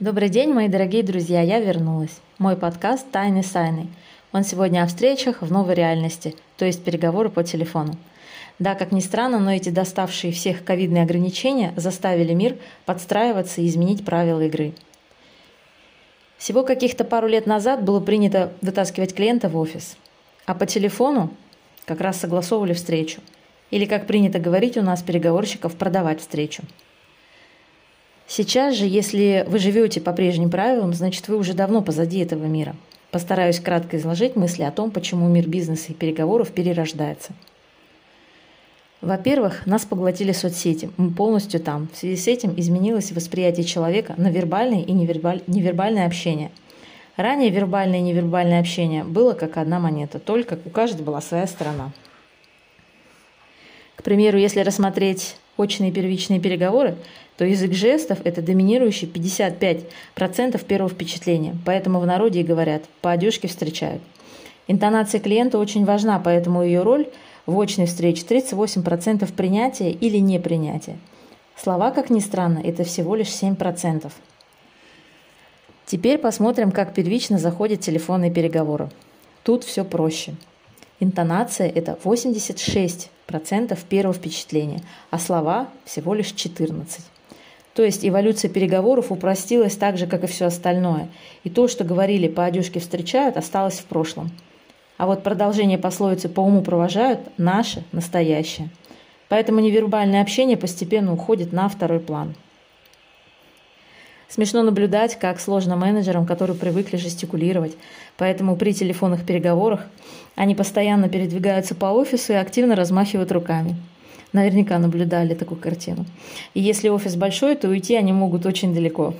Добрый день, мои дорогие друзья, я вернулась. Мой подкаст «Тайны Сайны». Он сегодня о встречах в новой реальности, то есть переговоры по телефону. Да, как ни странно, но эти доставшие всех ковидные ограничения заставили мир подстраиваться и изменить правила игры. Всего каких-то пару лет назад было принято вытаскивать клиента в офис, а по телефону как раз согласовывали встречу. Или, как принято говорить у нас, переговорщиков, продавать встречу. Сейчас же, если вы живете по прежним правилам, значит, вы уже давно позади этого мира. Постараюсь кратко изложить мысли о том, почему мир бизнеса и переговоров перерождается – во-первых, нас поглотили соцсети, мы полностью там. В связи с этим изменилось восприятие человека на вербальное и невербаль... невербальное общение. Ранее вербальное и невербальное общение было как одна монета, только у каждой была своя сторона. К примеру, если рассмотреть очные первичные переговоры, то язык жестов – это доминирующий 55% первого впечатления, поэтому в народе и говорят «по одежке встречают». Интонация клиента очень важна, поэтому ее роль – в очной встрече 38% принятия или непринятия. Слова, как ни странно, это всего лишь 7%. Теперь посмотрим, как первично заходят телефонные переговоры. Тут все проще. Интонация – это 86% первого впечатления, а слова – всего лишь 14%. То есть эволюция переговоров упростилась так же, как и все остальное. И то, что говорили по одежке встречают, осталось в прошлом – а вот продолжение пословицы «по уму провожают» – наше, настоящее. Поэтому невербальное общение постепенно уходит на второй план. Смешно наблюдать, как сложно менеджерам, которые привыкли жестикулировать. Поэтому при телефонных переговорах они постоянно передвигаются по офису и активно размахивают руками. Наверняка наблюдали такую картину. И если офис большой, то уйти они могут очень далеко.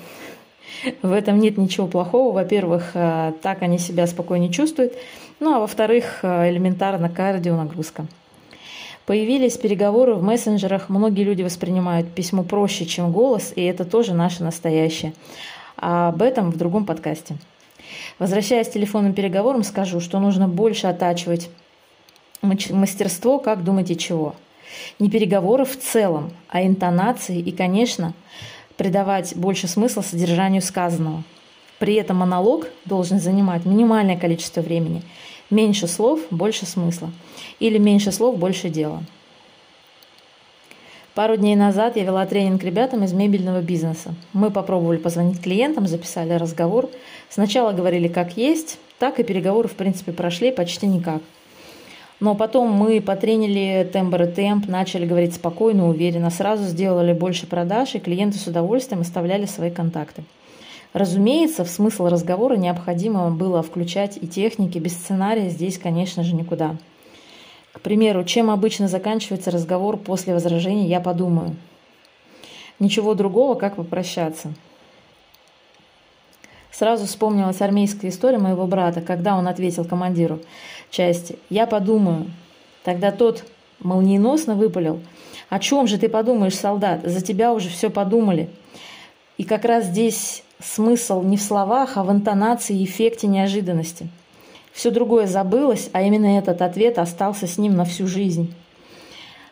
В этом нет ничего плохого. Во-первых, э, так они себя спокойнее чувствуют. Ну а во-вторых, э, элементарно кардионагрузка. Появились переговоры в мессенджерах. Многие люди воспринимают письмо проще, чем голос, и это тоже наше настоящее. А об этом в другом подкасте. Возвращаясь к телефонным переговорам, скажу, что нужно больше оттачивать мастерство, как думать и чего. Не переговоры в целом, а интонации и, конечно, придавать больше смысла содержанию сказанного. При этом монолог должен занимать минимальное количество времени. Меньше слов, больше смысла. Или меньше слов, больше дела. Пару дней назад я вела тренинг ребятам из мебельного бизнеса. Мы попробовали позвонить клиентам, записали разговор. Сначала говорили как есть, так и переговоры, в принципе, прошли почти никак. Но потом мы потренили тембр и темп, начали говорить спокойно, уверенно, сразу сделали больше продаж, и клиенты с удовольствием оставляли свои контакты. Разумеется, в смысл разговора необходимо было включать и техники, без сценария здесь, конечно же, никуда. К примеру, чем обычно заканчивается разговор после возражения «я подумаю». Ничего другого, как попрощаться. Сразу вспомнилась армейская история моего брата, когда он ответил командиру части «Я подумаю». Тогда тот молниеносно выпалил «О чем же ты подумаешь, солдат? За тебя уже все подумали». И как раз здесь смысл не в словах, а в интонации и эффекте неожиданности. Все другое забылось, а именно этот ответ остался с ним на всю жизнь.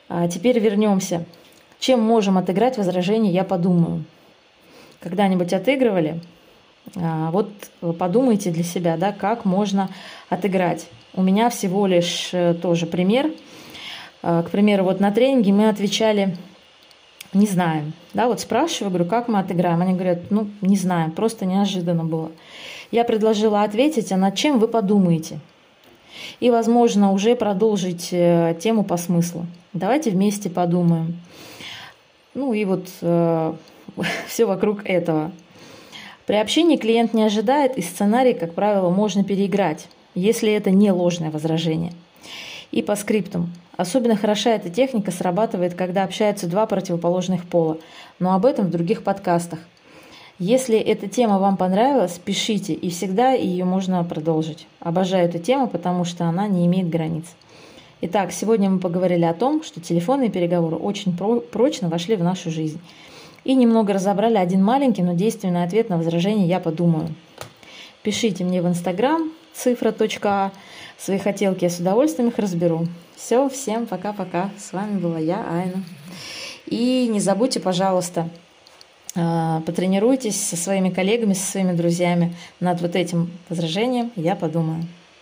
А теперь вернемся. Чем можем отыграть возражение «я подумаю»? Когда-нибудь отыгрывали? А, вот подумайте для себя, да, как можно отыграть. У меня всего лишь э, тоже пример. А, к примеру, вот на тренинге мы отвечали не знаем. Да, вот спрашиваю, говорю, как мы отыграем? Они говорят, ну, не знаем, просто неожиданно было. Я предложила ответить, а над чем вы подумаете? И, возможно, уже продолжить э, тему по смыслу. Давайте вместе подумаем. Ну и вот э, все вокруг этого. При общении клиент не ожидает, и сценарий, как правило, можно переиграть, если это не ложное возражение. И по скриптам. Особенно хороша эта техника срабатывает, когда общаются два противоположных пола, но об этом в других подкастах. Если эта тема вам понравилась, пишите, и всегда ее можно продолжить. Обожаю эту тему, потому что она не имеет границ. Итак, сегодня мы поговорили о том, что телефонные переговоры очень прочно вошли в нашу жизнь и немного разобрали один маленький, но действенный ответ на возражение «я подумаю». Пишите мне в Инстаграм цифра.а свои хотелки, я с удовольствием их разберу. Все, всем пока-пока. С вами была я, Айна. И не забудьте, пожалуйста, А, потренируйтесь со своими коллегами, со своими друзьями над вот этим возражением, я подумаю.